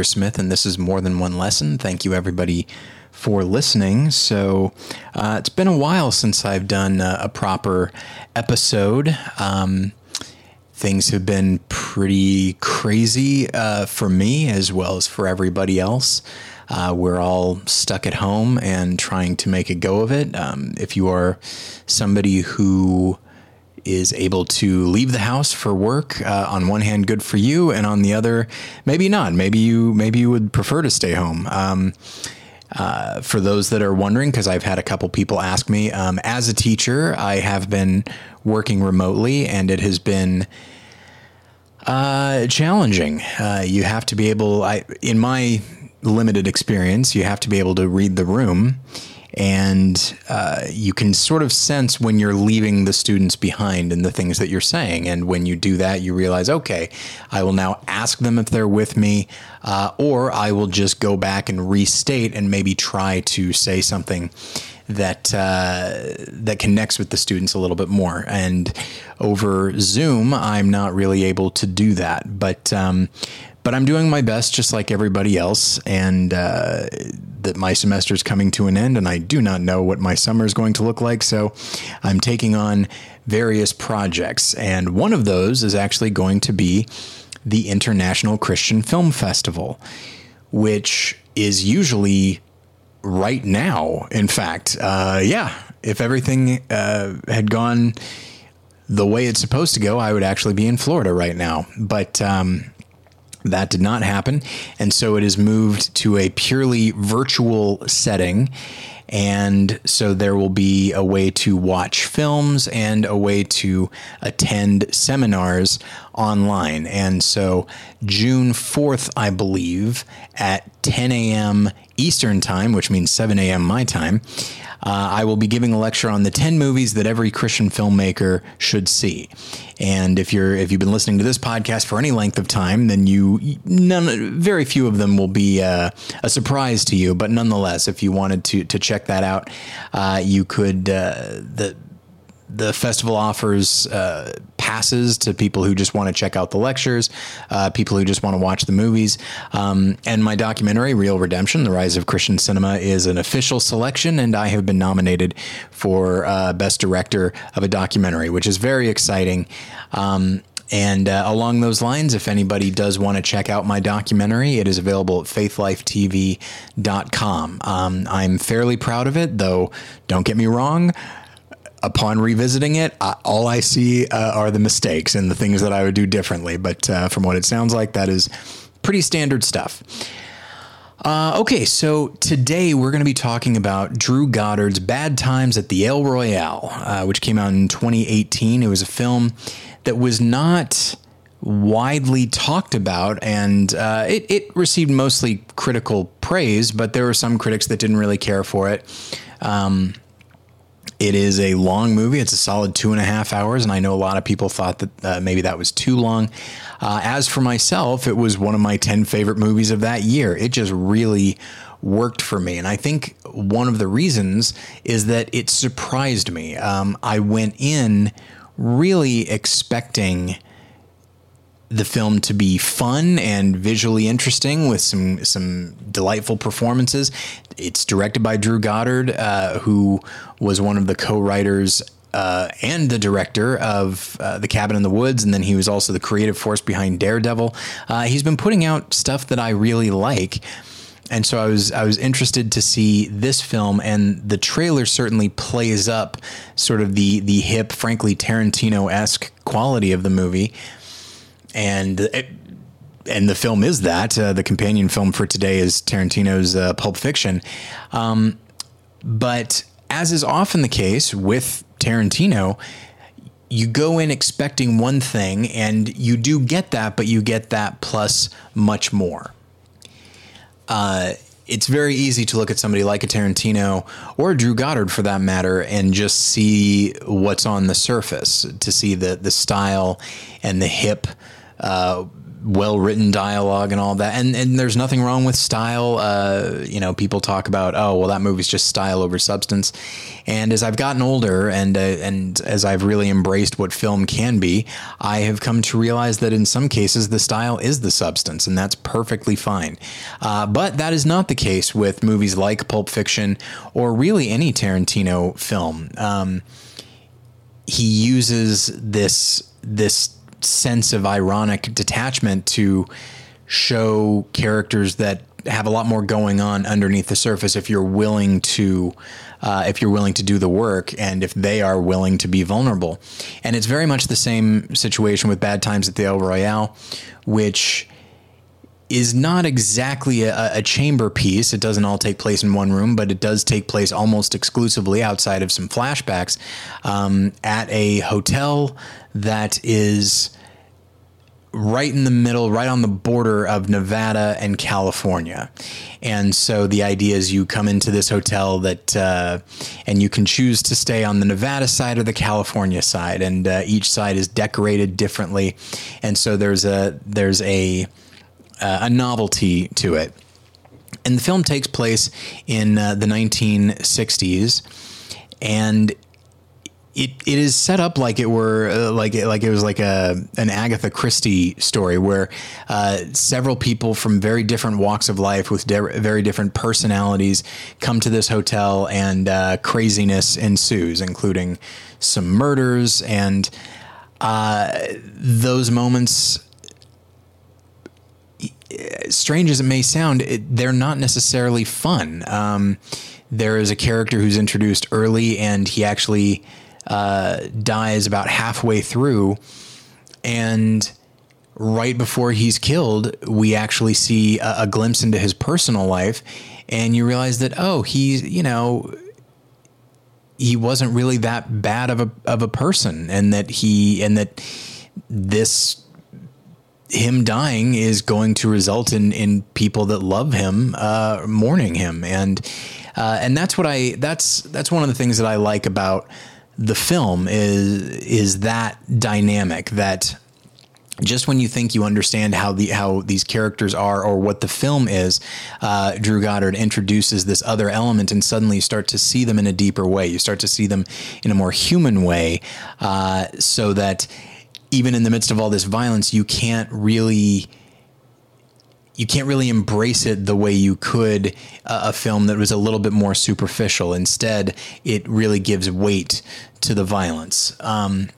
Tyler Smith, and this is More Than One Lesson. Thank you, everybody, for listening. So, uh, it's been a while since I've done a, a proper episode. Um, things have been pretty crazy uh, for me as well as for everybody else. Uh, we're all stuck at home and trying to make a go of it. Um, if you are somebody who is able to leave the house for work, uh, on one hand, good for you, and on the other, maybe not. Maybe you maybe you would prefer to stay home. Um, uh, for those that are wondering, because I've had a couple people ask me, um, as a teacher, I have been working remotely, and it has been uh, challenging. Uh, you have to be able, I in my limited experience, you have to be able to read the room and uh, you can sort of sense when you're leaving the students behind and the things that you're saying. And when you do that, you realize, okay, I will now ask them if they're with me, uh, or I will just go back and restate and maybe try to say something that uh, that connects with the students a little bit more. And over Zoom, I'm not really able to do that, but. Um, but I'm doing my best, just like everybody else, and uh, that my semester is coming to an end, and I do not know what my summer is going to look like. So I'm taking on various projects, and one of those is actually going to be the International Christian Film Festival, which is usually right now. In fact, uh, yeah, if everything uh, had gone the way it's supposed to go, I would actually be in Florida right now. But um, that did not happen. And so it is moved to a purely virtual setting. And so there will be a way to watch films and a way to attend seminars online. And so June 4th, I believe, at 10 a.m. Eastern Time, which means 7 a.m. my time, uh, I will be giving a lecture on the 10 movies that every Christian filmmaker should see. And if you're if you've been listening to this podcast for any length of time, then you none very few of them will be uh, a surprise to you. But nonetheless, if you wanted to to check that out, uh, you could uh, the the festival offers uh, passes to people who just want to check out the lectures, uh, people who just want to watch the movies. Um, and my documentary, Real Redemption The Rise of Christian Cinema, is an official selection, and I have been nominated for uh, Best Director of a Documentary, which is very exciting. Um, and uh, along those lines, if anybody does want to check out my documentary, it is available at faithlifetv.com. Um, I'm fairly proud of it, though, don't get me wrong upon revisiting it, I, all I see uh, are the mistakes and the things that I would do differently. But uh, from what it sounds like, that is pretty standard stuff. Uh, okay, so today we're going to be talking about Drew Goddard's Bad Times at the El Royale, uh, which came out in 2018. It was a film that was not widely talked about, and uh, it, it, received mostly critical praise, but there were some critics that didn't really care for it. Um, it is a long movie. It's a solid two and a half hours, and I know a lot of people thought that uh, maybe that was too long. Uh, as for myself, it was one of my 10 favorite movies of that year. It just really worked for me. And I think one of the reasons is that it surprised me. Um, I went in really expecting the film to be fun and visually interesting with some some delightful performances. It's directed by Drew Goddard, uh, who was one of the co-writers uh, and the director of uh, The Cabin in the Woods, and then he was also the creative force behind Daredevil. Uh, he's been putting out stuff that I really like. And so I was I was interested to see this film, and the trailer certainly plays up sort of the the hip, frankly Tarantino esque quality of the movie and it, and the film is that uh, the companion film for today is Tarantino's uh, Pulp Fiction. Um, but as is often the case with Tarantino, you go in expecting one thing and you do get that, but you get that plus much more. Uh, it's very easy to look at somebody like a Tarantino or Drew Goddard for that matter and just see what's on the surface, to see the the style and the hip uh, well written dialogue and all that. And and there's nothing wrong with style. Uh, you know, people talk about oh well that movie's just style over substance. And as I've gotten older and uh, and as I've really embraced what film can be, I have come to realize that in some cases the style is the substance, and that's perfectly fine. Uh, but that is not the case with movies like Pulp Fiction or really any Tarantino film. Um, he uses this this sense of ironic detachment to show characters that have a lot more going on underneath the surface if you're willing to uh, if you're willing to do the work and if they are willing to be vulnerable and it's very much the same situation with bad times at the el royale which is not exactly a, a, chamber piece. It doesn't all take place in one room, but it does take place almost exclusively outside of some flashbacks um, at a hotel that is right in the middle, right on the border of Nevada and California. And so the idea is you come into this hotel that, uh, and you can choose to stay on the Nevada side or the California side, and uh, each side is decorated differently. And so there's a there's a uh, a novelty to it. And the film takes place in uh, the 1960s, and it, it is set up like it were uh, like like it was like a an Agatha Christie story where uh, several people from very different walks of life with de- very different personalities come to this hotel and uh, craziness ensues, including some murders and uh, those moments strange as it may sound, it, they're not necessarily fun. Um, there is a character who's introduced early, and he actually uh, dies about halfway through, and right before he's killed, we actually see a, a glimpse into his personal life, and you realize that oh, he's you know he wasn't really that bad of a of a person, and that he and that this him dying is going to result in in people that love him uh, mourning him, and uh, and that's what I that's that's one of the things that I like about the film is is that dynamic that just when you think you understand how the how these characters are or what the film is, uh, Drew Goddard introduces this other element, and suddenly you start to see them in a deeper way. You start to see them in a more human way, uh, so that even in the midst of all this violence, you can't really you can't really embrace it the way you could a film that was a little bit more superficial. Instead, it really gives weight to the violence. Um,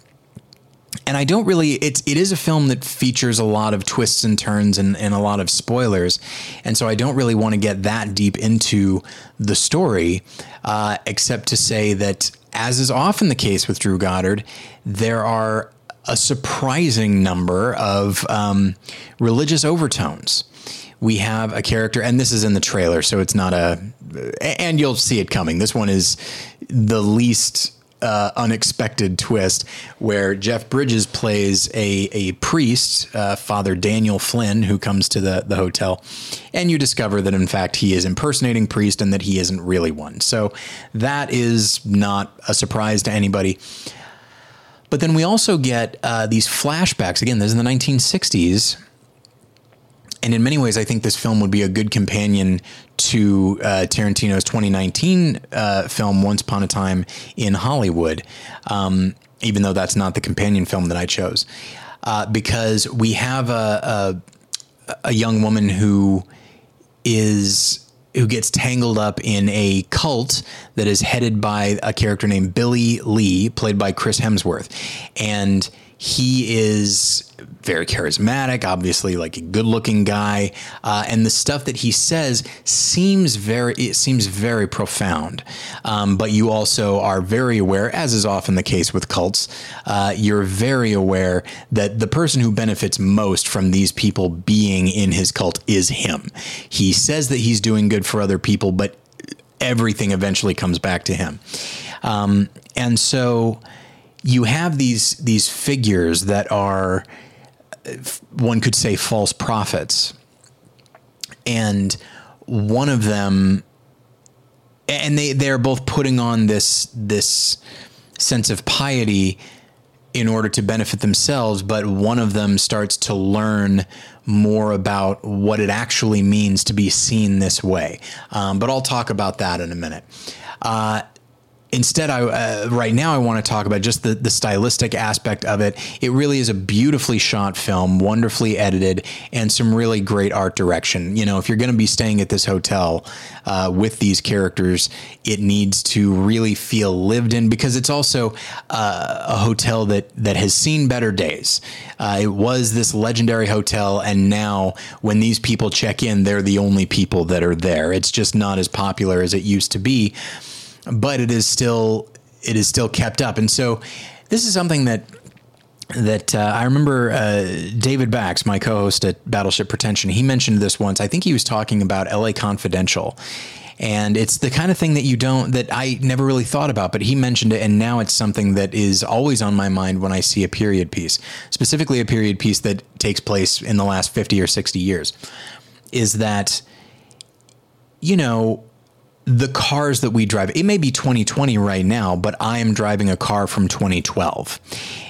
and I don't really. It's it is a film that features a lot of twists and turns and, and a lot of spoilers, and so I don't really want to get that deep into the story, uh, except to say that, as is often the case with Drew Goddard, there are a surprising number of um, religious overtones. We have a character, and this is in the trailer, so it's not a, and you'll see it coming. This one is the least uh, unexpected twist where Jeff Bridges plays a, a priest, uh, Father Daniel Flynn, who comes to the, the hotel. And you discover that, in fact, he is impersonating priest and that he isn't really one. So that is not a surprise to anybody. But then we also get uh, these flashbacks. Again, this is in the 1960s. And in many ways, I think this film would be a good companion to uh, Tarantino's 2019 uh, film, Once Upon a Time in Hollywood, um, even though that's not the companion film that I chose. Uh, because we have a, a, a young woman who is who gets tangled up in a cult that is headed by a character named Billy Lee, played by Chris Hemsworth. And he is very charismatic, obviously like a good-looking guy, uh, and the stuff that he says seems very it seems very profound. Um, but you also are very aware, as is often the case with cults, uh, you're very aware that the person who benefits most from these people being in his cult is him. He says that he's doing good for other people, but everything eventually comes back to him, um, and so you have these these figures that are one could say false prophets and one of them and they they're both putting on this this sense of piety in order to benefit themselves, but one of them starts to learn more about what it actually means to be seen this way. Um, but I'll talk about that in a minute. Uh, instead, I uh, right now I want to talk about just the the stylistic aspect of it. It really is a beautifully shot film, wonderfully edited, and some really great art direction. You know, if you're going to be staying at this hotel uh, with these characters, it needs to really feel lived in because it's also uh, a hotel that that has seen better days. Uh, it was this legendary hotel, and now when these people check in, they're the only people that are there. It's just not as popular as it used to be but it is still it is still kept up. And so this is something that that uh, I remember uh, David Bax, my co-host at Battleship Pretension, he mentioned this once. I think he was talking about LA Confidential. And it's the kind of thing that you don't, that I never really thought about, but he mentioned it. And now it's something that is always on my mind when I see a period piece, specifically a period piece that takes place in the last 50 or 60 years. Is that, you know, the cars that we drive, it may be 2020 right now, but I am driving a car from 2012.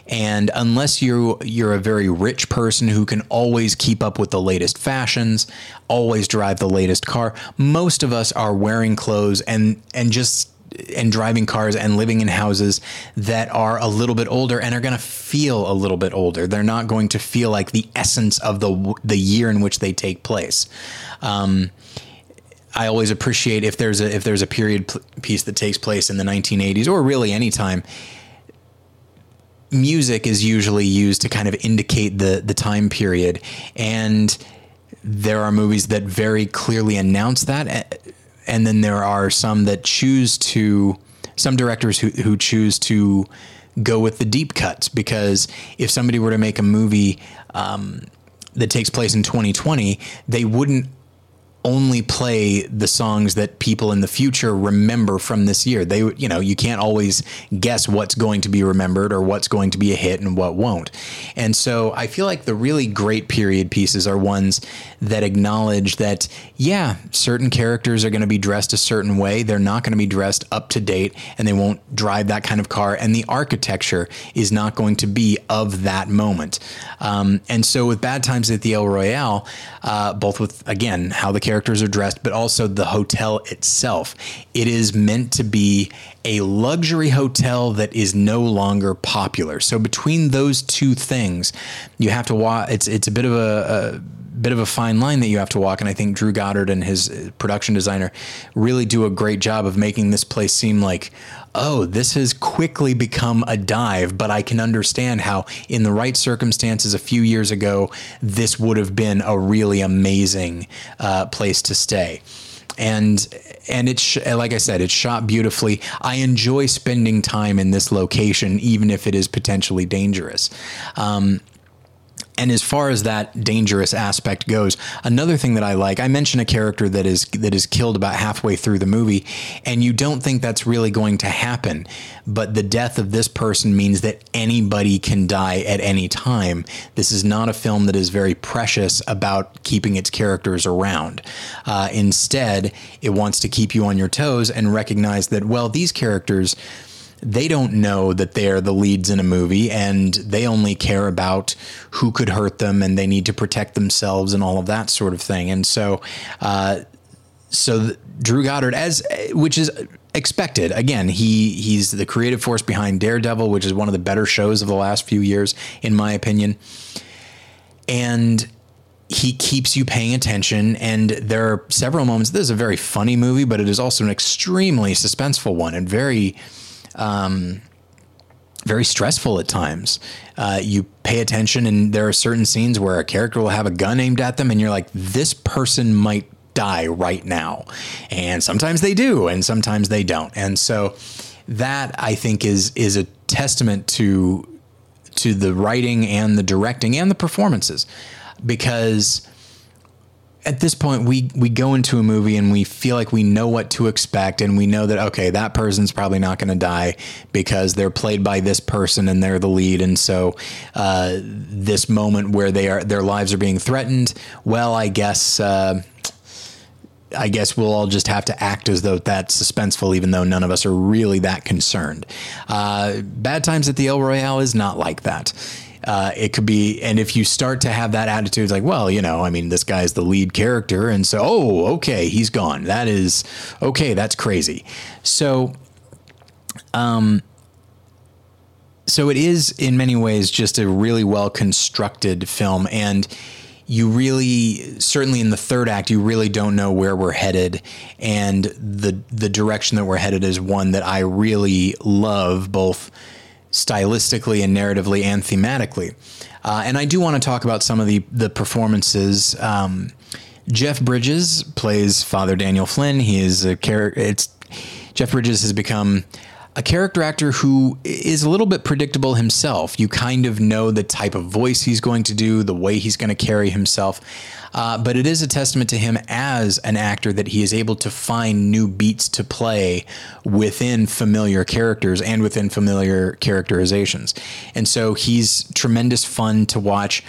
And unless you you're a very rich person who can always keep up with the latest fashions, always drive the latest car, most of us are wearing clothes and and just and driving cars and living in houses that are a little bit older and are going to feel a little bit older. They're not going to feel like the essence of the the year in which they take place. Um, I always appreciate if there's a if there's a period p- piece that takes place in the 1980s or really any time. Music is usually used to kind of indicate the the time period, and there are movies that very clearly announce that, and then there are some that choose to some directors who who choose to go with the deep cuts because if somebody were to make a movie um, that takes place in 2020, they wouldn't only play the songs that people in the future remember from this year. They, you know, you can't always guess what's going to be remembered or what's going to be a hit and what won't. And so I feel like the really great period pieces are ones that acknowledge that, yeah, certain characters are going to be dressed a certain way. They're not going to be dressed up to date and they won't drive that kind of car. And the architecture is not going to be of that moment. Um, and so with Bad Times at the El Royale, uh, both with, again, how the characters are dressed, but also the hotel itself. It is meant to be a luxury hotel that is no longer popular. So between those two things, you have to watch. It's it's a bit of a, a bit of a fine line that you have to walk. And I think Drew Goddard and his uh, production designer really do a great job of making this place seem like, oh, this has quickly become a dive, but I can understand how, in the right circumstances a few years ago, this would have been a really amazing uh, place to stay. And and it's like I said, it's shot beautifully. I enjoy spending time in this location, even if it is potentially dangerous. Um, and as far as that dangerous aspect goes, another thing that I like, I mention a character that is that is killed about halfway through the movie, and you don't think that's really going to happen. But the death of this person means that anybody can die at any time. This is not a film that is very precious about keeping its characters around. Uh, instead, it wants to keep you on your toes and recognize that well, these characters they don't know that they're the leads in a movie and they only care about who could hurt them and they need to protect themselves and all of that sort of thing. And so, uh, so Drew Goddard, as which is expected. Again, he he's the creative force behind Daredevil, which is one of the better shows of the last few years, in my opinion. And he keeps you paying attention. And there are several moments. This is a very funny movie, but it is also an extremely suspenseful one and very um, very stressful at times. Uh, you pay attention, and there are certain scenes where a character will have a gun aimed at them, and you're like, this person might die right now. And sometimes they do, and sometimes they don't. And so that I think is is a testament to to the writing and the directing and the performances because at this point we we go into a movie and we feel like we know what to expect and we know that okay that person's probably not going to die because they're played by this person and they're the lead and so uh, this moment where they are their lives are being threatened well I guess uh, I guess we'll all just have to act as though that's suspenseful, even though none of us are really that concerned. Uh, Bad Times at the El Royale is not like that. Uh, it could be, and if you start to have that attitude, like, well, you know, I mean, this guy's the lead character, and so, oh, okay, he's gone. That is okay. That's crazy. So, um, so it is in many ways just a really well constructed film, and you really certainly in the third act you really don't know where we're headed and the the direction that we're headed is one that I really love both stylistically and narratively and thematically. Uh, and I do want to talk about some of the the performances. Um, Jeff Bridges plays Father Daniel Flynn. He is a character it's Jeff Bridges has become a character actor who is a little bit predictable himself. You kind of know the type of voice he's going to do, the way he's going to carry himself. Uh, but it is a testament to him as an actor that he is able to find new beats to play within familiar characters and within familiar characterizations. And so he's tremendous fun to watch.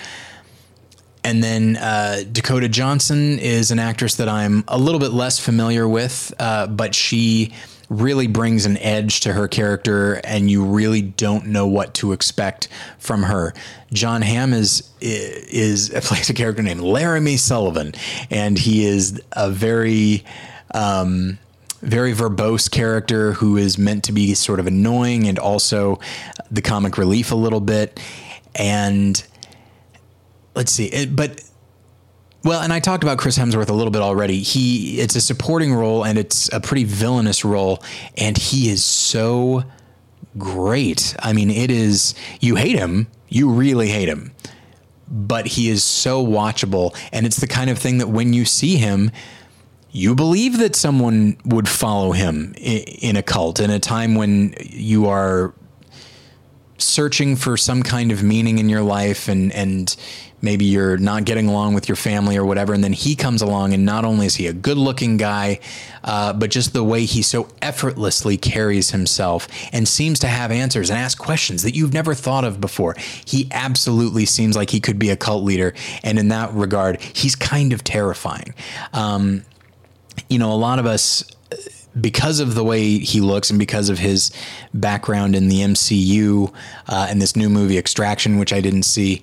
And then uh, Dakota Johnson is an actress that I'm a little bit less familiar with, uh, but she really brings an edge to her character and you really don't know what to expect from her. John Hamm is is plays a character named Laramie Sullivan and he is a very um, very verbose character who is meant to be sort of annoying and also the comic relief a little bit and let's see it, but well, and I talked about Chris Hemsworth a little bit already. He it's a supporting role and it's a pretty villainous role and he is so great. I mean, it is you hate him, you really hate him. But he is so watchable and it's the kind of thing that when you see him, you believe that someone would follow him in a cult in a time when you are searching for some kind of meaning in your life and and maybe you're not getting along with your family or whatever, and then he comes along, and not only is he a good looking guy, uh, but just the way he so effortlessly carries himself and seems to have answers and ask questions that you've never thought of before. He absolutely seems like he could be a cult leader, and in that regard, he's kind of terrifying. Um, you know, a lot of us because of the way he looks and because of his background in the MCU uh, and this new movie Extraction, which I didn't see,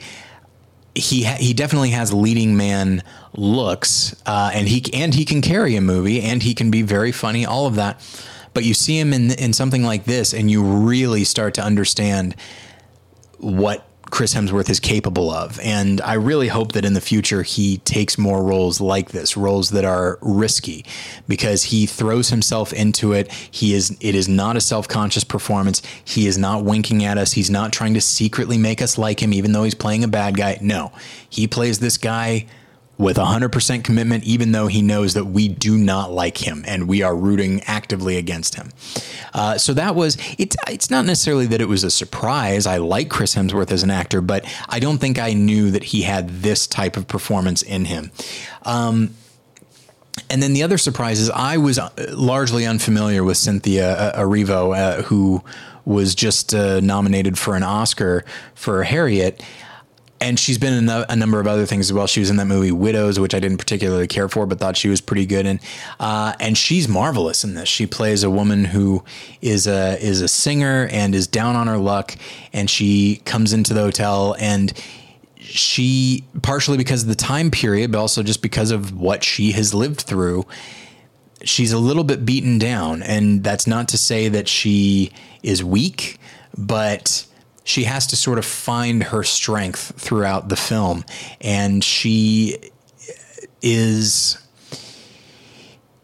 he ha- he definitely has leading man looks, uh, and he and he can carry a movie, and he can be very funny, all of that. But you see him in in something like this, and you really start to understand what Chris Hemsworth is capable of. And I really hope that in the future he takes more roles like this, roles that are risky, because he throws himself into it. He is it is not a self-conscious performance. He is not winking at us. He's not trying to secretly make us like him, even though he's playing a bad guy. No. He plays this guy with 100% commitment, even though he knows that we do not like him and we are rooting actively against him. Uh, so that was, it's, it's not necessarily that it was a surprise. I like Chris Hemsworth as an actor, but I don't think I knew that he had this type of performance in him. Um, and then the other surprise is I was uh, largely unfamiliar with Cynthia uh, Erivo, uh, who was just uh, nominated for an Oscar for Harriet and she's been in a, number of other things as well. She was in that movie Widows, which I didn't particularly care for, but thought she was pretty good in. Uh, and she's marvelous in this. She plays a woman who is a is a singer and is down on her luck, and she comes into the hotel and she partially because of the time period, but also just because of what she has lived through. She's a little bit beaten down, and that's not to say that she is weak, but she has to sort of find her strength throughout the film. And she is.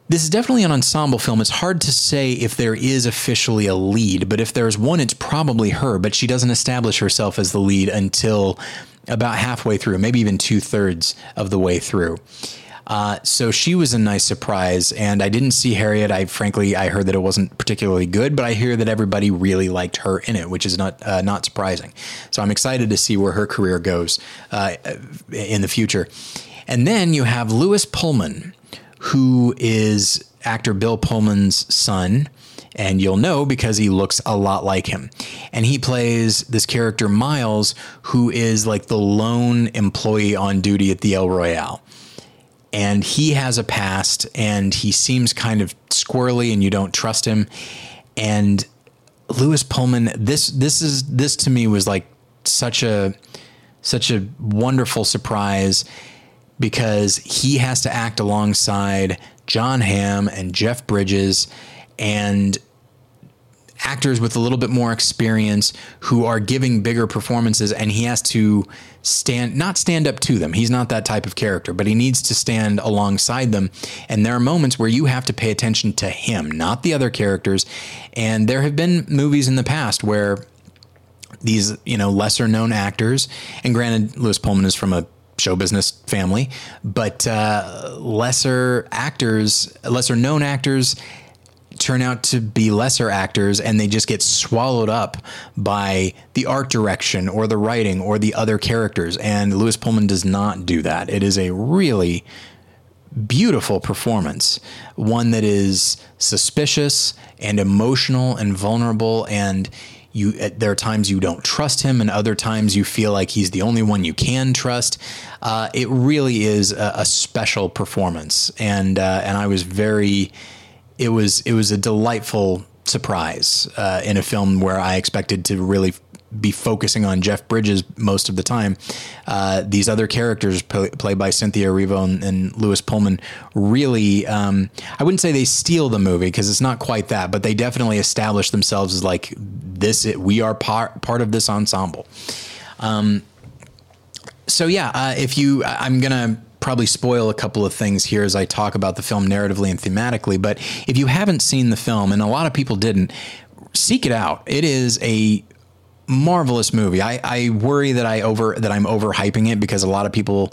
This is definitely an ensemble film. It's hard to say if there is officially a lead, but if there's one, it's probably her. But she doesn't establish herself as the lead until about halfway through, maybe even two thirds of the way through. Uh, so she was a nice surprise, and I didn't see Harriet. I frankly I heard that it wasn't particularly good, but I hear that everybody really liked her in it, which is not uh, not surprising. So I'm excited to see where her career goes uh, in the future. And then you have Lewis Pullman, who is actor Bill Pullman's son and you'll know because he looks a lot like him. And he plays this character Miles, who is like the lone employee on duty at the El Royale and he has a past, and he seems kind of squirrely, and you don't trust him. And Lewis Pullman, this this is this to me was like such a such a wonderful surprise because he has to act alongside John Hamm and Jeff Bridges and actors with a little bit more experience who are giving bigger performances and he has to stand not stand up to them. He's not that type of character but he needs to stand alongside them. And there are moments where you have to pay attention to him not the other characters. And there have been movies in the past where these you know lesser known actors and granted Lewis Pullman is from a show business family but uh, lesser actors lesser known actors turn out to be lesser actors and they just get swallowed up by the art direction or the writing or the other characters. And Lewis Pullman does not do that. It is a really beautiful performance, one that is suspicious and emotional and vulnerable and you there are times you don't trust him and other times you feel like he's the only one you can trust uh, it really is a, a special performance and uh, and I was very it was it was a delightful surprise uh, in a film where I expected to really be focusing on Jeff Bridges most of the time. Uh, these other characters play, played by Cynthia Erivo and, and Lewis Pullman really, um, I wouldn't say they steal the movie because it's not quite that, but they definitely establish themselves as like this. We are part part of this ensemble. Um, so yeah, uh, if you, I'm gonna probably spoil a couple of things here as I talk about the film narratively and thematically. But if you haven't seen the film, and a lot of people didn't, seek it out. It is a marvelous movie. I, I worry that I over that I'm overhyping it because a lot of people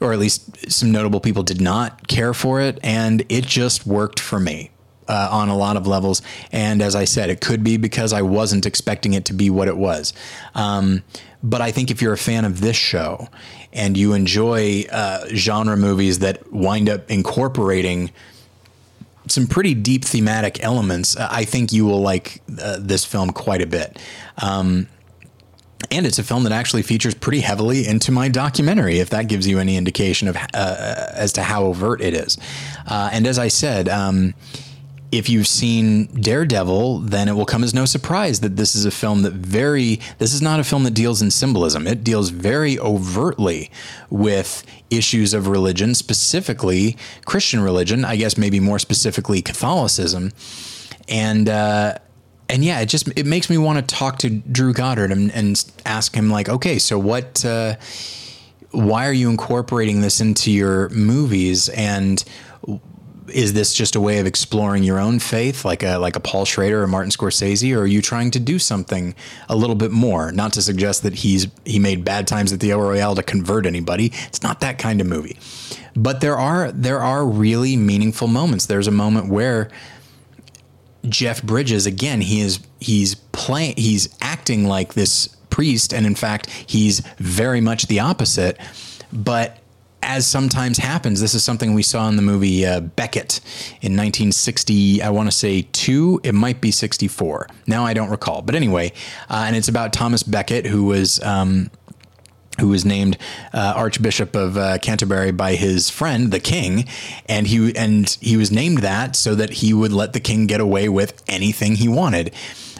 or at least some notable people did not care for it and it just worked for me. Uh, on a lot of levels. And as I said, it could be because I wasn't expecting it to be what it was. Um, but I think if you're a fan of this show and you enjoy uh, genre movies that wind up incorporating some pretty deep thematic elements, uh, I think you will like uh, this film quite a bit. Um, and it's a film that actually features pretty heavily into my documentary, if that gives you any indication of uh, as to how overt it is. Uh, and as I said, um, if you've seen Daredevil, then it will come as no surprise that this is a film that very, this is not a film that deals in symbolism. It deals very overtly with issues of religion, specifically Christian religion, I guess maybe more specifically Catholicism. And, uh, and yeah, it just it makes me want to talk to Drew Goddard and, and ask him like, okay, so what? Uh, why are you incorporating this into your movies? And is this just a way of exploring your own faith, like a like a Paul Schrader or Martin Scorsese, or are you trying to do something a little bit more? Not to suggest that he's he made bad times at the El Royale to convert anybody. It's not that kind of movie. But there are there are really meaningful moments. There's a moment where Jeff Bridges again he is he's playing he's acting like this priest and in fact he's very much the opposite but as sometimes happens, this is something we saw in the movie uh, Becket in 1960. I want to say two. It might be 64. Now I don't recall. But anyway, uh, and it's about Thomas Becket, who was. Um, who was named uh, Archbishop of uh, Canterbury by his friend, the King, and he and he was named that so that he would let the King get away with anything he wanted.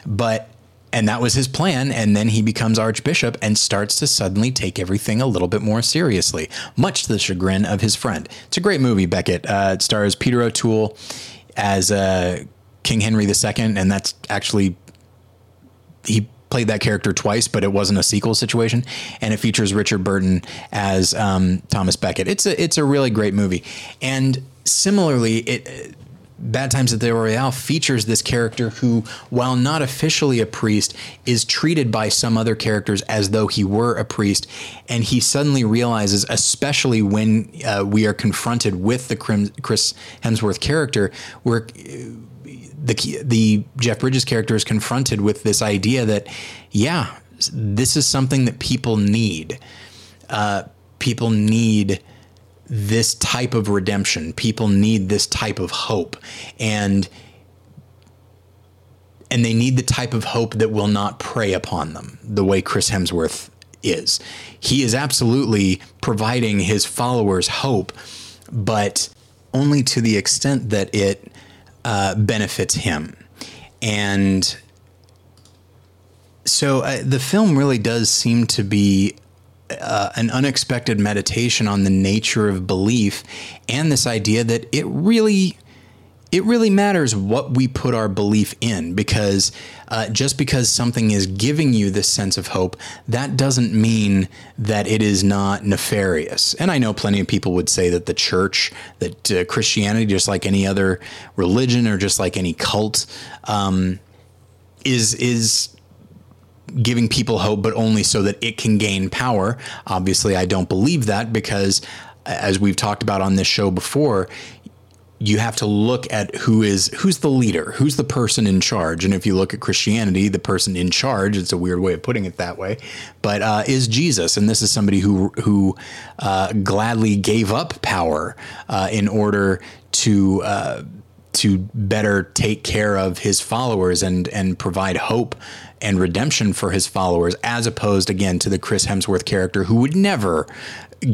But and that was his plan. And then he becomes archbishop and starts to suddenly take everything a little bit more seriously, much to the chagrin of his friend. It's a great movie, Becket. Uh, it stars Peter O'Toole as uh, King Henry II, and that's actually he played that character twice, but it wasn't a sequel situation. And it features Richard Burton as um, Thomas Becket. It's a it's a really great movie, and similarly, it Bad Times at the Royale features this character who, while not officially a priest, is treated by some other characters as though he were a priest. And he suddenly realizes, especially when uh, we are confronted with the Chris Hemsworth character, where uh, the, the Jeff Bridges character is confronted with this idea that, yeah, this is something that people need. Uh, people need this type of redemption. People need this type of hope. And and they need the type of hope that will not prey upon them the way Chris Hemsworth is. He is absolutely providing his followers hope, but only to the extent that it uh, benefits him. And so uh, the film really does seem to be uh, an unexpected meditation on the nature of belief and this idea that it really it really matters what we put our belief in because uh, just because something is giving you this sense of hope, that doesn't mean that it is not nefarious. And I know plenty of people would say that the church, that uh, Christianity, just like any other religion or just like any cult, um, is is giving people hope, but only so that it can gain power. Obviously, I don't believe that because, as we've talked about on this show before, you have to look at who is who's the leader, who's the person in charge. And if you look at Christianity, the person in charge, it's a weird way of putting it that way, but uh, is Jesus. And this is somebody who who uh, gladly gave up power uh, in order to uh, to better take care of his followers and and provide hope and redemption for his followers, as opposed again to the Chris Hemsworth character who would never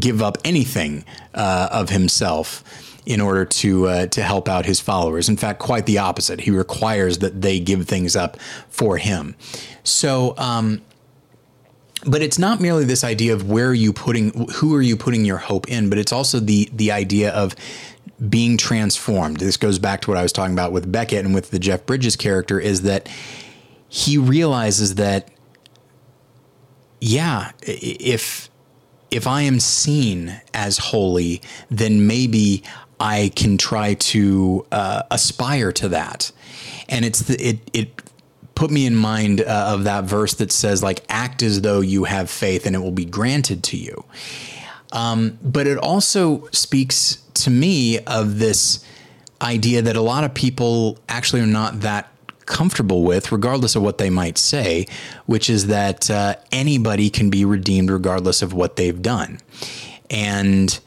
give up anything uh, of himself in order to uh, to help out his followers. In fact, quite the opposite. He requires that they give things up for him. So. Um, but it's not merely this idea of where are you putting who are you putting your hope in but it's also the the idea of being transformed this goes back to what i was talking about with becket and with the jeff bridges character is that he realizes that yeah if if i am seen as holy then maybe I can try to uh, aspire to that. And it's the, it it put me in mind uh, of that verse that says like act as though you have faith and it will be granted to you. Um, but it also speaks to me of this idea that a lot of people actually are not that comfortable with, regardless of what they might say, which is that uh, anybody can be redeemed regardless of what they've done. And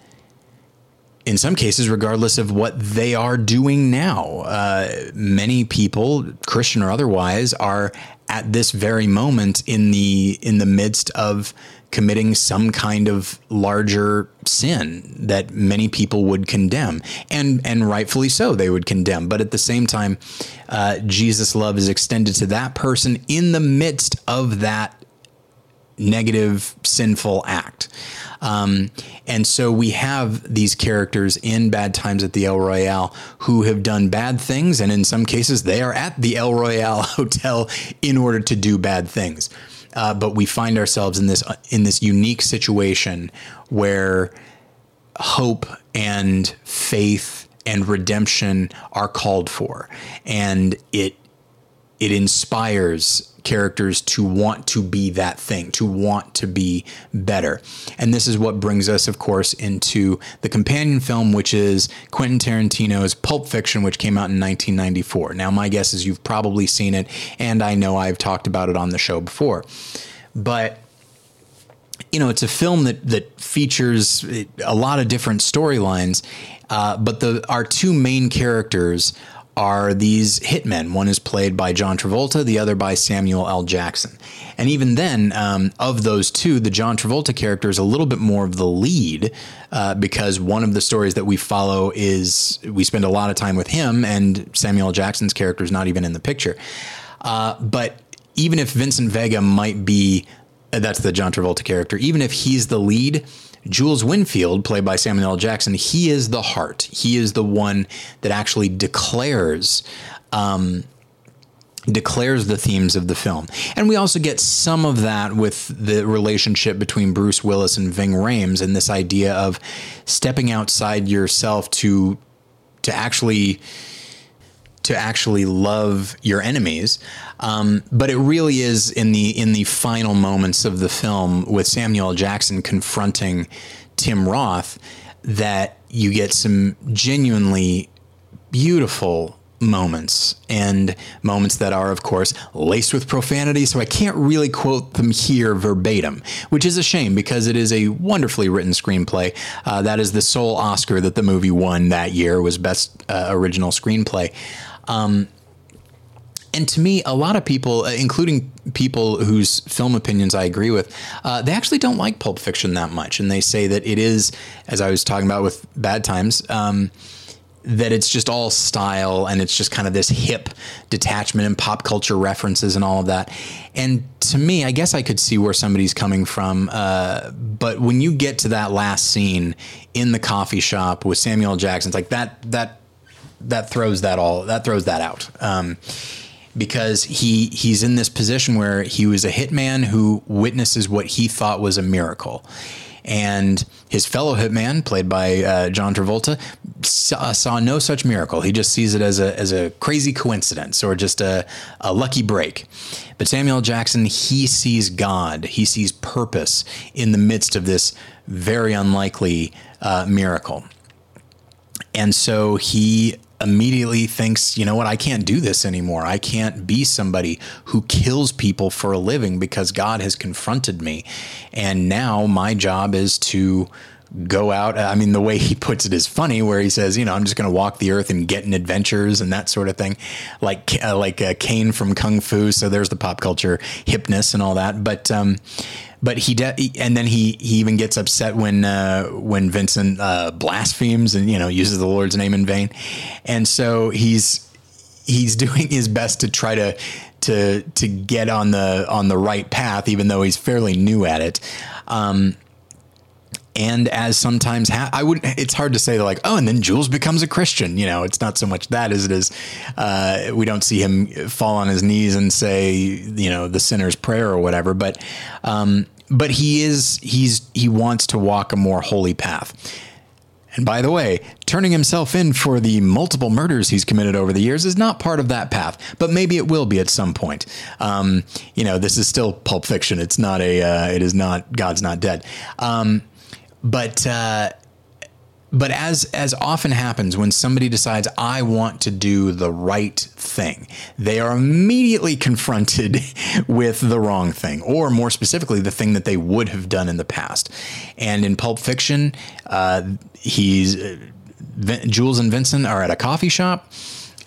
in some cases, regardless of what they are doing now. Uh, many people, Christian or otherwise, are at this very moment in the in the midst of committing some kind of larger sin that many people would condemn, and and rightfully so, they would condemn. But at the same time, uh, Jesus' love is extended to that person in the midst of that negative, sinful act. Um, and so we have these characters in Bad Times at the El Royale who have done bad things, and in some cases, they are at the El Royale Hotel in order to do bad things. Uh, but we find ourselves in this in this unique situation where hope and faith and redemption are called for, and it it inspires characters to want to be that thing, to want to be better. And this is what brings us, of course, into the companion film, which is Quentin Tarantino's Pulp Fiction, which came out in 1994. Now, my guess is you've probably seen it, and I know I've talked about it on the show before. But you know, it's a film that that features a lot of different storylines, uh, but the our two main characters are these hitmen. One is played by John Travolta, the other by Samuel L. Jackson. And even then, um, of those two, the John Travolta character is a little bit more of the lead uh, because one of the stories that we follow is we spend a lot of time with him, and Samuel. Jackson's character is not even in the picture. Uh, but even if Vincent Vega might be, that's the John Travolta character, even if he's the lead, Jules Winfield, played by Samuel L. Jackson, he is the heart. He is the one that actually declares. Um, declares the themes of the film. And we also get some of that with the relationship between Bruce Willis and Ving Rhames and this idea of stepping outside yourself to to actually to actually love your enemies. Um, but it really is in the in the final moments of the film with Samuel Jackson confronting Tim Roth that you get some genuinely beautiful moments and moments that are of course laced with profanity. So I can't really quote them here verbatim which is a shame because it is a wonderfully written screenplay. Uh, that is the sole Oscar that the movie won that year was best uh, original screenplay um, and to me, a lot of people, uh, including people whose film opinions I agree with, uh, they actually don't like Pulp Fiction that much, and they say that it is, as I was talking about with Bad Times. Um, that it's just all style and it's just kind of this hip detachment and pop culture references and all of that. And to me, I guess I could see where somebody's coming from. Uh, but when you get to that last scene in the coffee shop with Samuel Jackson, it's like that that that throws that all that throws that out. Um, because he he's in this position where he was a hitman who witnesses what he thought was a miracle and his fellow hitman, played by uh, John Travolta, saw, saw, no such miracle. He just sees it as a as a crazy coincidence or just a, a lucky break. But Samuel Jackson, he sees God. He sees purpose in the midst of this very unlikely uh, miracle. And so he immediately thinks, you know what, I can't do this anymore. I can't be somebody who kills people for a living because God has confronted me. And now my job is to go out. I mean, the way he puts it is funny, where he says, you know, I'm just going to walk the earth and get in adventures and that sort of thing, like uh, like uh, Caine from Kung Fu. So there's the pop culture hipness and all that. But um, but he de- and then he he even gets upset when uh, when Vincent uh, blasphemes and you know uses the Lord's name in vain, and so he's he's doing his best to try to to to get on the on the right path, even though he's fairly new at it. Um, and as sometimes ha- I would, it's hard to say like, oh, and then Jules becomes a Christian. You know, it's not so much that as it is. Uh, we don't see him fall on his knees and say, you know, the sinner's prayer or whatever. But, um, but he is he's he wants to walk a more holy path. And by the way, turning himself in for the multiple murders he's committed over the years is not part of that path, but maybe it will be at some point. Um, you know, this is still Pulp Fiction. It's not a. Uh, it is not. God's not dead. Um, but uh, but as as often happens when somebody decides I want to do the right thing, they are immediately confronted with the wrong thing, or more specifically, the thing that they would have done in the past. And in Pulp Fiction, uh, he's uh, Jules and Vincent are at a coffee shop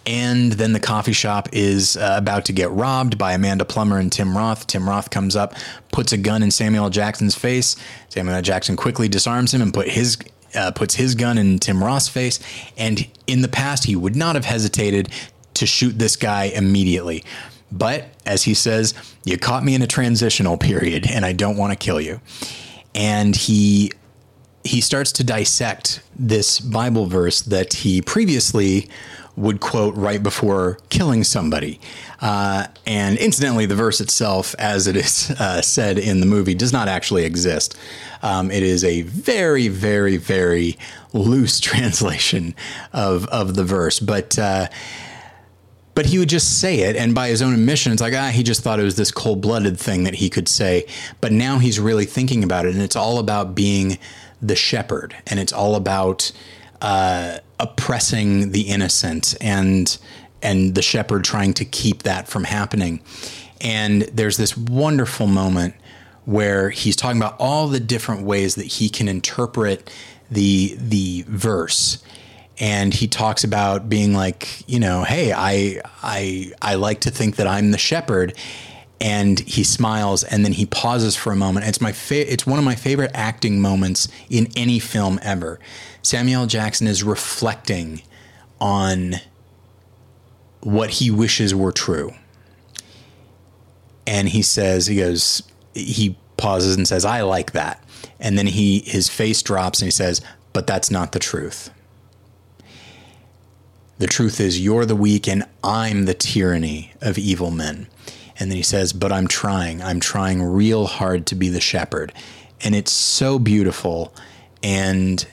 and then the coffee shop is uh, about to get robbed by Amanda Plummer and Tim Roth. Tim Roth comes up, puts a gun in Samuel Jackson's face. Samuel Jackson quickly disarms him and put his uh, puts his gun in Tim Roth's face. And in the past, he would not have hesitated to shoot this guy immediately. But as he says, you caught me in a transitional period, and I don't want to kill you. And he he starts to dissect this Bible verse that he previously would quote right before killing somebody. Uh, and incidentally, the verse itself, as it is uh, said in the movie, does not actually exist. Um, it is a very, very, very loose translation of, of the verse. But. Uh, but he would just say it, and by his own admission, it's like ah, he just thought it was this cold-blooded thing that he could say. But now he's really thinking about it, and it's all about being the shepherd, and it's all about uh, oppressing the innocent and and the shepherd trying to keep that from happening. And there's this wonderful moment where he's talking about all the different ways that he can interpret the the verse. And he talks about being like you know hey i i i like to think that i'm the shepherd. And he smiles and then he pauses for a moment. It's my fa- it's one of my favorite acting moments in any film ever Samuel Jackson is reflecting on what he wishes were true. And he says, he goes, he pauses and says, I like that. And then he his face drops and he says, But that's not the truth. The truth is, you're the weak and I'm the tyranny of evil men. And then he says, But I'm trying. I'm trying real hard to be the shepherd. And it's so beautiful. And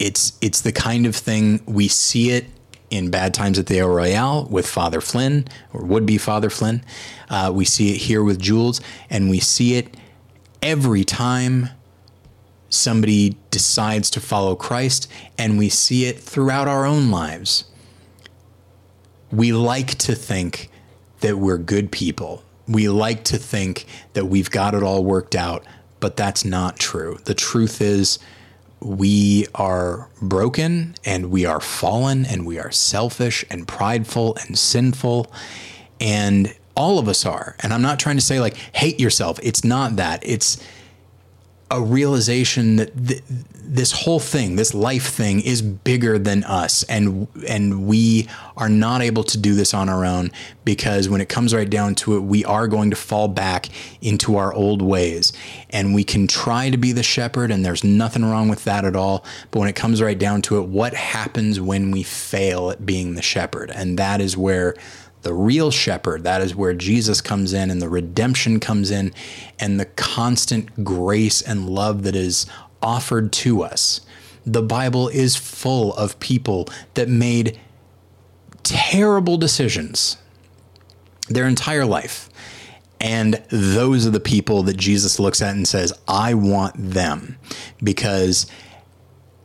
it's it's the kind of thing we see it in Bad Times at the El Royale with Father Flynn or would be Father Flynn. Uh, we see it here with Jules, and we see it every time somebody decides to follow Christ, and we see it throughout our own lives. We like to think that we're good people. We like to think that we've got it all worked out, but that's not true. The truth is, we are broken and we are fallen and we are selfish and prideful and sinful. And all of us are. And I'm not trying to say like hate yourself. It's not that. It's a realization that th- this whole thing, this life thing, is bigger than us, and and we are not able to do this on our own because when it comes right down to it, we are going to fall back into our old ways, and we can try to be the shepherd, and there's nothing wrong with that at all. But when it comes right down to it, what happens when we fail at being the shepherd, and that is where the real shepherd. That is where Jesus comes in and the redemption comes in and the constant grace and love that is offered to us. The Bible is full of people that made terrible decisions their entire life. And those are the people that Jesus looks at and says, I want them because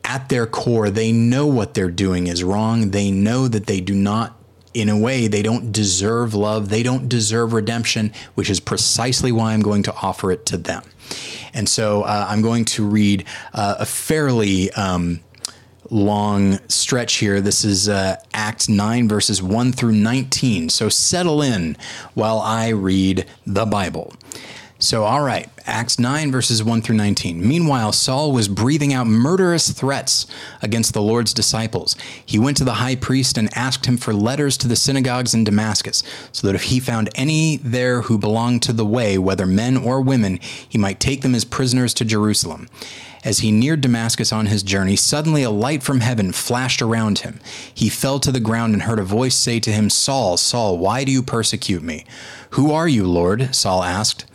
at their core, they know what they're doing is wrong. They know that they do not in a way, they don't deserve love. They don't deserve redemption, which is precisely why I'm going to offer it to them. And so uh, I'm going to read uh, a fairly um, long stretch here. This is uh, Act 9, verses 1 through 19. So settle in while I read the Bible. So, all right, Acts 9, verses 1 through 19. Meanwhile, Saul was breathing out murderous threats against the Lord's disciples. He went to the high priest and asked him for letters to the synagogues in Damascus, so that if he found any there who belonged to the way, whether men or women, he might take them as prisoners to Jerusalem. As he neared Damascus on his journey, suddenly a light from heaven flashed around him. He fell to the ground and heard a voice say to him, Saul, Saul, why do you persecute me? Who are you, Lord? Saul asked.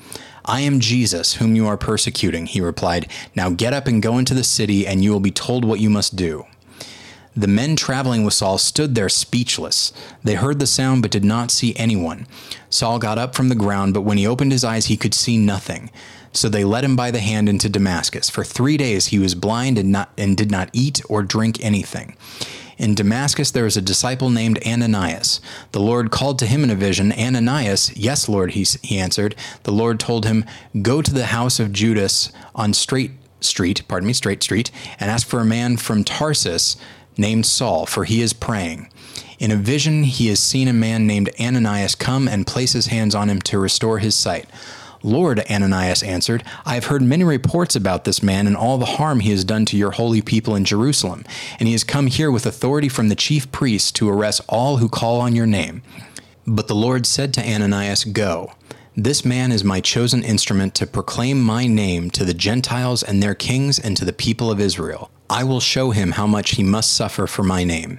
I am Jesus, whom you are persecuting, he replied. Now get up and go into the city, and you will be told what you must do. The men traveling with Saul stood there speechless. They heard the sound but did not see anyone. Saul got up from the ground, but when he opened his eyes, he could see nothing. So they led him by the hand into Damascus. For three days he was blind and, not, and did not eat or drink anything. In Damascus there was a disciple named Ananias. The Lord called to him in a vision, Ananias, yes, Lord, he, he answered. The Lord told him, Go to the house of Judas on Straight Street, pardon me, Straight Street, and ask for a man from Tarsus named Saul, for he is praying. In a vision, he has seen a man named Ananias come and place his hands on him to restore his sight. Lord, Ananias answered, I have heard many reports about this man and all the harm he has done to your holy people in Jerusalem, and he has come here with authority from the chief priests to arrest all who call on your name. But the Lord said to Ananias, Go. This man is my chosen instrument to proclaim my name to the Gentiles and their kings and to the people of Israel. I will show him how much he must suffer for my name.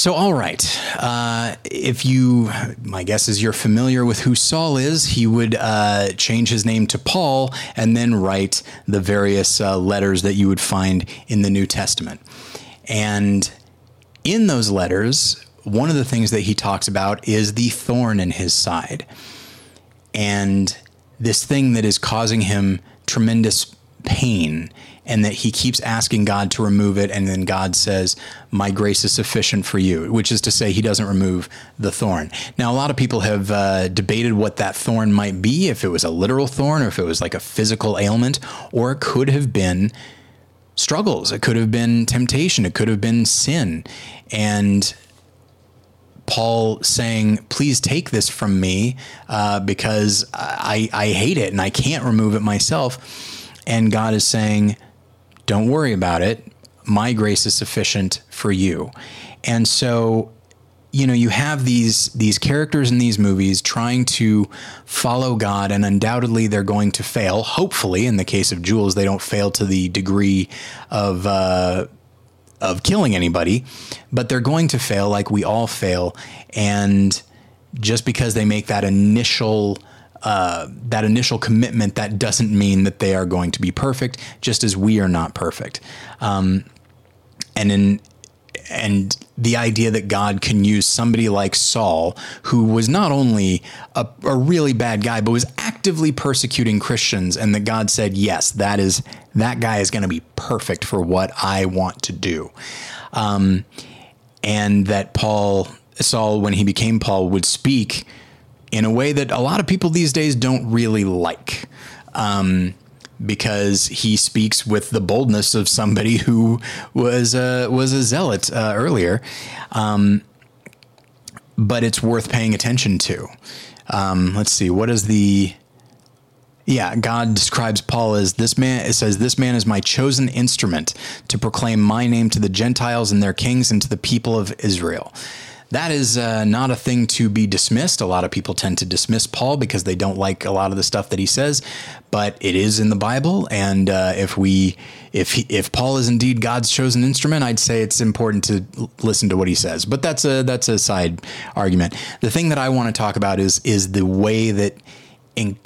So, all right. Uh, if you, my guess is you're familiar with who Saul is, he would uh, change his name to Paul and then write the various uh, letters that you would find in the New Testament. And in those letters, one of the things that he talks about is the thorn in his side. And this thing that is causing him tremendous pain and that he keeps asking God to remove it. And then God says, My grace is sufficient for you, which is to say, he doesn't remove the thorn. Now, a lot of people have uh, debated what that thorn might be if it was a literal thorn or if it was like a physical ailment, or it could have been struggles, it could have been temptation, it could have been sin. And Paul saying, "Please take this from me, uh, because I, I hate it and I can't remove it myself." And God is saying, don't worry about it. My grace is sufficient for you. And so, you know, you have these these characters in these movies trying to follow God, and undoubtedly they're going to fail. Hopefully, in the case of Jules, they don't fail to the degree of uh, of killing anybody, but they're going to fail like we all fail. And just because they make that initial uh, that initial commitment, that doesn't mean that they are going to be perfect, just as we are not perfect. Um, and in and the idea that God can use somebody like Saul, who was not only a, a really bad guy, but was actively persecuting Christians, and that God said, "Yes, that is that guy is going to be perfect for what I want to do," um, and that Paul Saul, when he became Paul, would speak in a way that a lot of people these days don't really like. Um, because he speaks with the boldness of somebody who was a, was a zealot uh, earlier. Um, but it's worth paying attention to. Um, let's see, what is the. Yeah, God describes Paul as this man. It says, This man is my chosen instrument to proclaim my name to the Gentiles and their kings and to the people of Israel that is uh, not a thing to be dismissed. A lot of people tend to dismiss Paul because they don't like a lot of the stuff that he says, but it is in the Bible. And uh, if we, if he, if Paul is indeed God's chosen instrument, I'd say it's important to listen to what he says. But that's a that's a side argument. The thing that I want to talk about is is the way that in,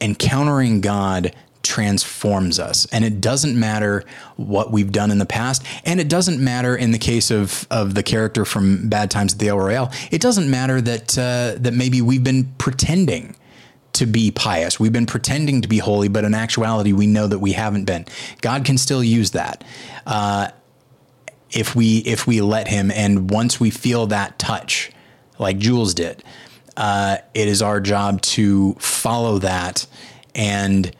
encountering God transforms us. And it doesn't matter what we've done in the past. And it doesn't matter in the case of, of the character from Bad Times at the El Royale. It doesn't matter that, uh, that maybe we've been pretending to be pious. We've been pretending to be holy, but in actuality, we know that we haven't been. God can still use that. Uh, if we if we let him and once we feel that touch like Jules did uh, it is our job to follow that and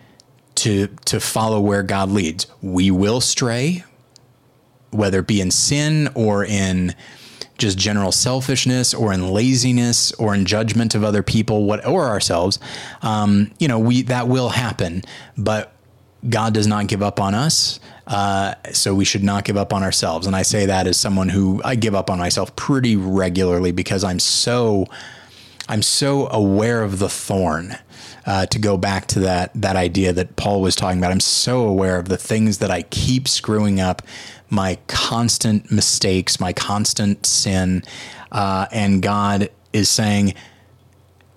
to to follow where God leads. We will stray, whether it be in sin or in just general selfishness or in laziness or in judgment of other people, what or ourselves. Um, you know, we that will happen, but God does not give up on us. Uh, so we should not give up on ourselves. And I say that as someone who I give up on myself pretty regularly because I'm so I'm so aware of the thorn uh, to go back to that that idea that Paul was talking about. I'm so aware of the things that I keep screwing up, my constant mistakes, my constant sin, uh, and God is saying,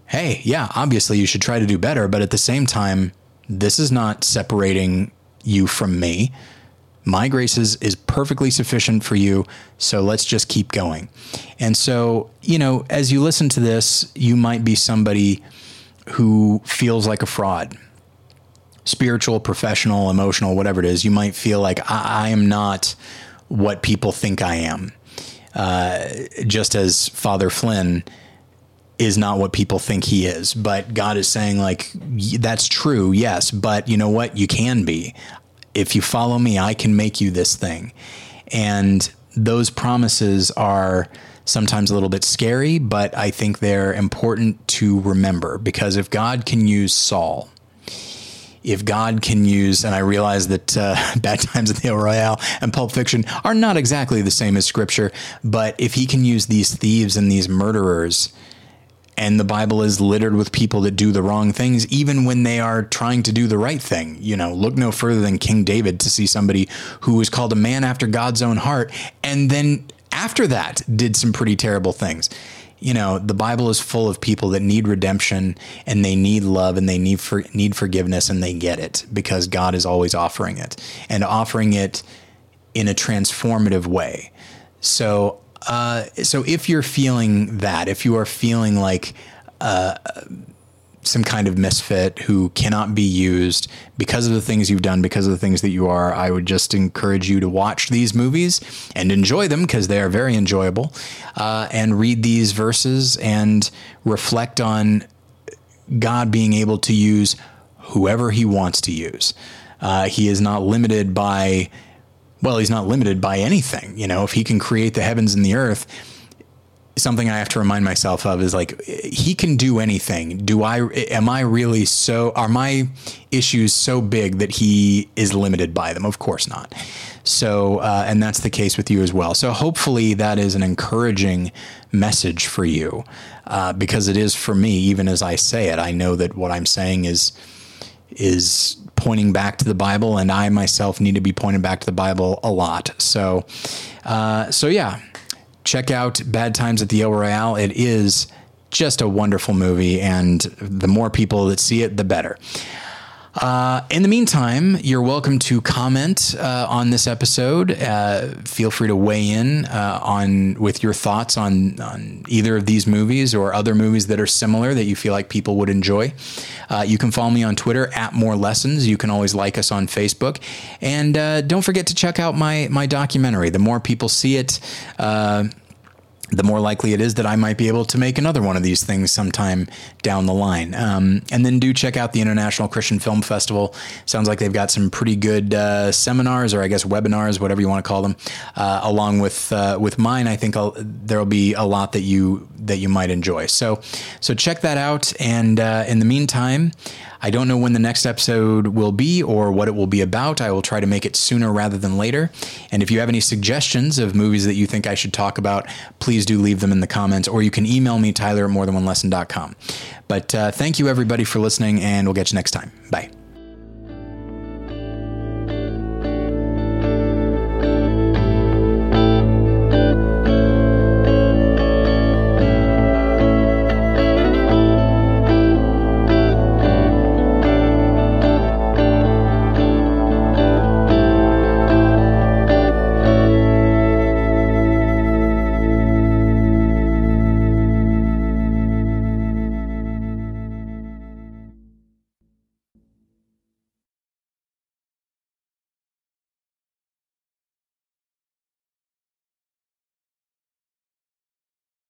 "Hey, yeah, obviously you should try to do better, but at the same time, this is not separating you from me." my grace is, is perfectly sufficient for you. So let's just keep going. And so, you know, as you listen to this, you might be somebody who feels like a fraud spiritual, professional, emotional, whatever it is, you might feel like I, I am not what people think I am. Uh, just as Father Flynn is not what people think he is. But God is saying, like, that's true, yes, but you know what? You can be. If you follow me, I can make you this thing. And those promises are sometimes a little bit scary, but I think they're important to remember because if God can use Saul, if God can use, and I realize that uh, Bad Times at the El Royale and Pulp Fiction are not exactly the same as Scripture, but if He can use these thieves and these murderers, and the Bible is littered with people that do the wrong things, even when they are trying to do the right thing. You know, look no further than King David to see somebody who was called a man after God's own heart, and then after that did some pretty terrible things. You know, the Bible is full of people that need redemption and they need love and they need for, need forgiveness and they get it because God is always offering it and offering it in a transformative way. So, uh, so if you're feeling that, if you are feeling like uh, some kind of misfit who cannot be used because of the things you've done, because of the things that you are, I would just encourage you to watch these movies and enjoy them because they are very enjoyable, uh, and read these verses and reflect on God being able to use whoever He wants to use. Uh, he is not limited by, well, He's not limited by anything. You know, if He can create the heavens and the earth something I have to remind myself of is like he can do anything. Do I am I really so are my issues so big that he is limited by them? Of course not. So uh, and that's the case with you as well. So hopefully that is an encouraging message for you uh, because it is for me. Even as I say it, I know that what I'm saying is is pointing back to the Bible, and I myself need to be pointing back to the Bible a lot. So, uh, so yeah, check out Bad Times at the El Royale. It is just a wonderful movie, and the more people that see it, the better. Uh, in the meantime, you're welcome to comment uh, on this episode. Uh, feel free to weigh in uh, on with your thoughts on, on either of these movies or other movies that are similar that you feel like people would enjoy. Uh, you can follow me on Twitter at More Lessons. You can always like us on Facebook, and uh, don't forget to check out my my documentary. The more people see it the more likely it is that I might be able to make another one of these things sometime down the line. Um, and then do check out the International Christian Film Festival. Sounds like they've got some pretty good uh, seminars, or I guess webinars, whatever you want to call them, uh, along with uh, with mine. I think there'll be a lot that you that you might enjoy. So so check that out. And uh, in the meantime. I don't know when the next episode will be or what it will be about. I will try to make it sooner rather than later. And if you have any suggestions of movies that you think I should talk about, please do leave them in the comments or you can email me, Tyler at morethanonelesson.com. But uh, thank you, everybody, for listening, and we'll get you next time. Bye.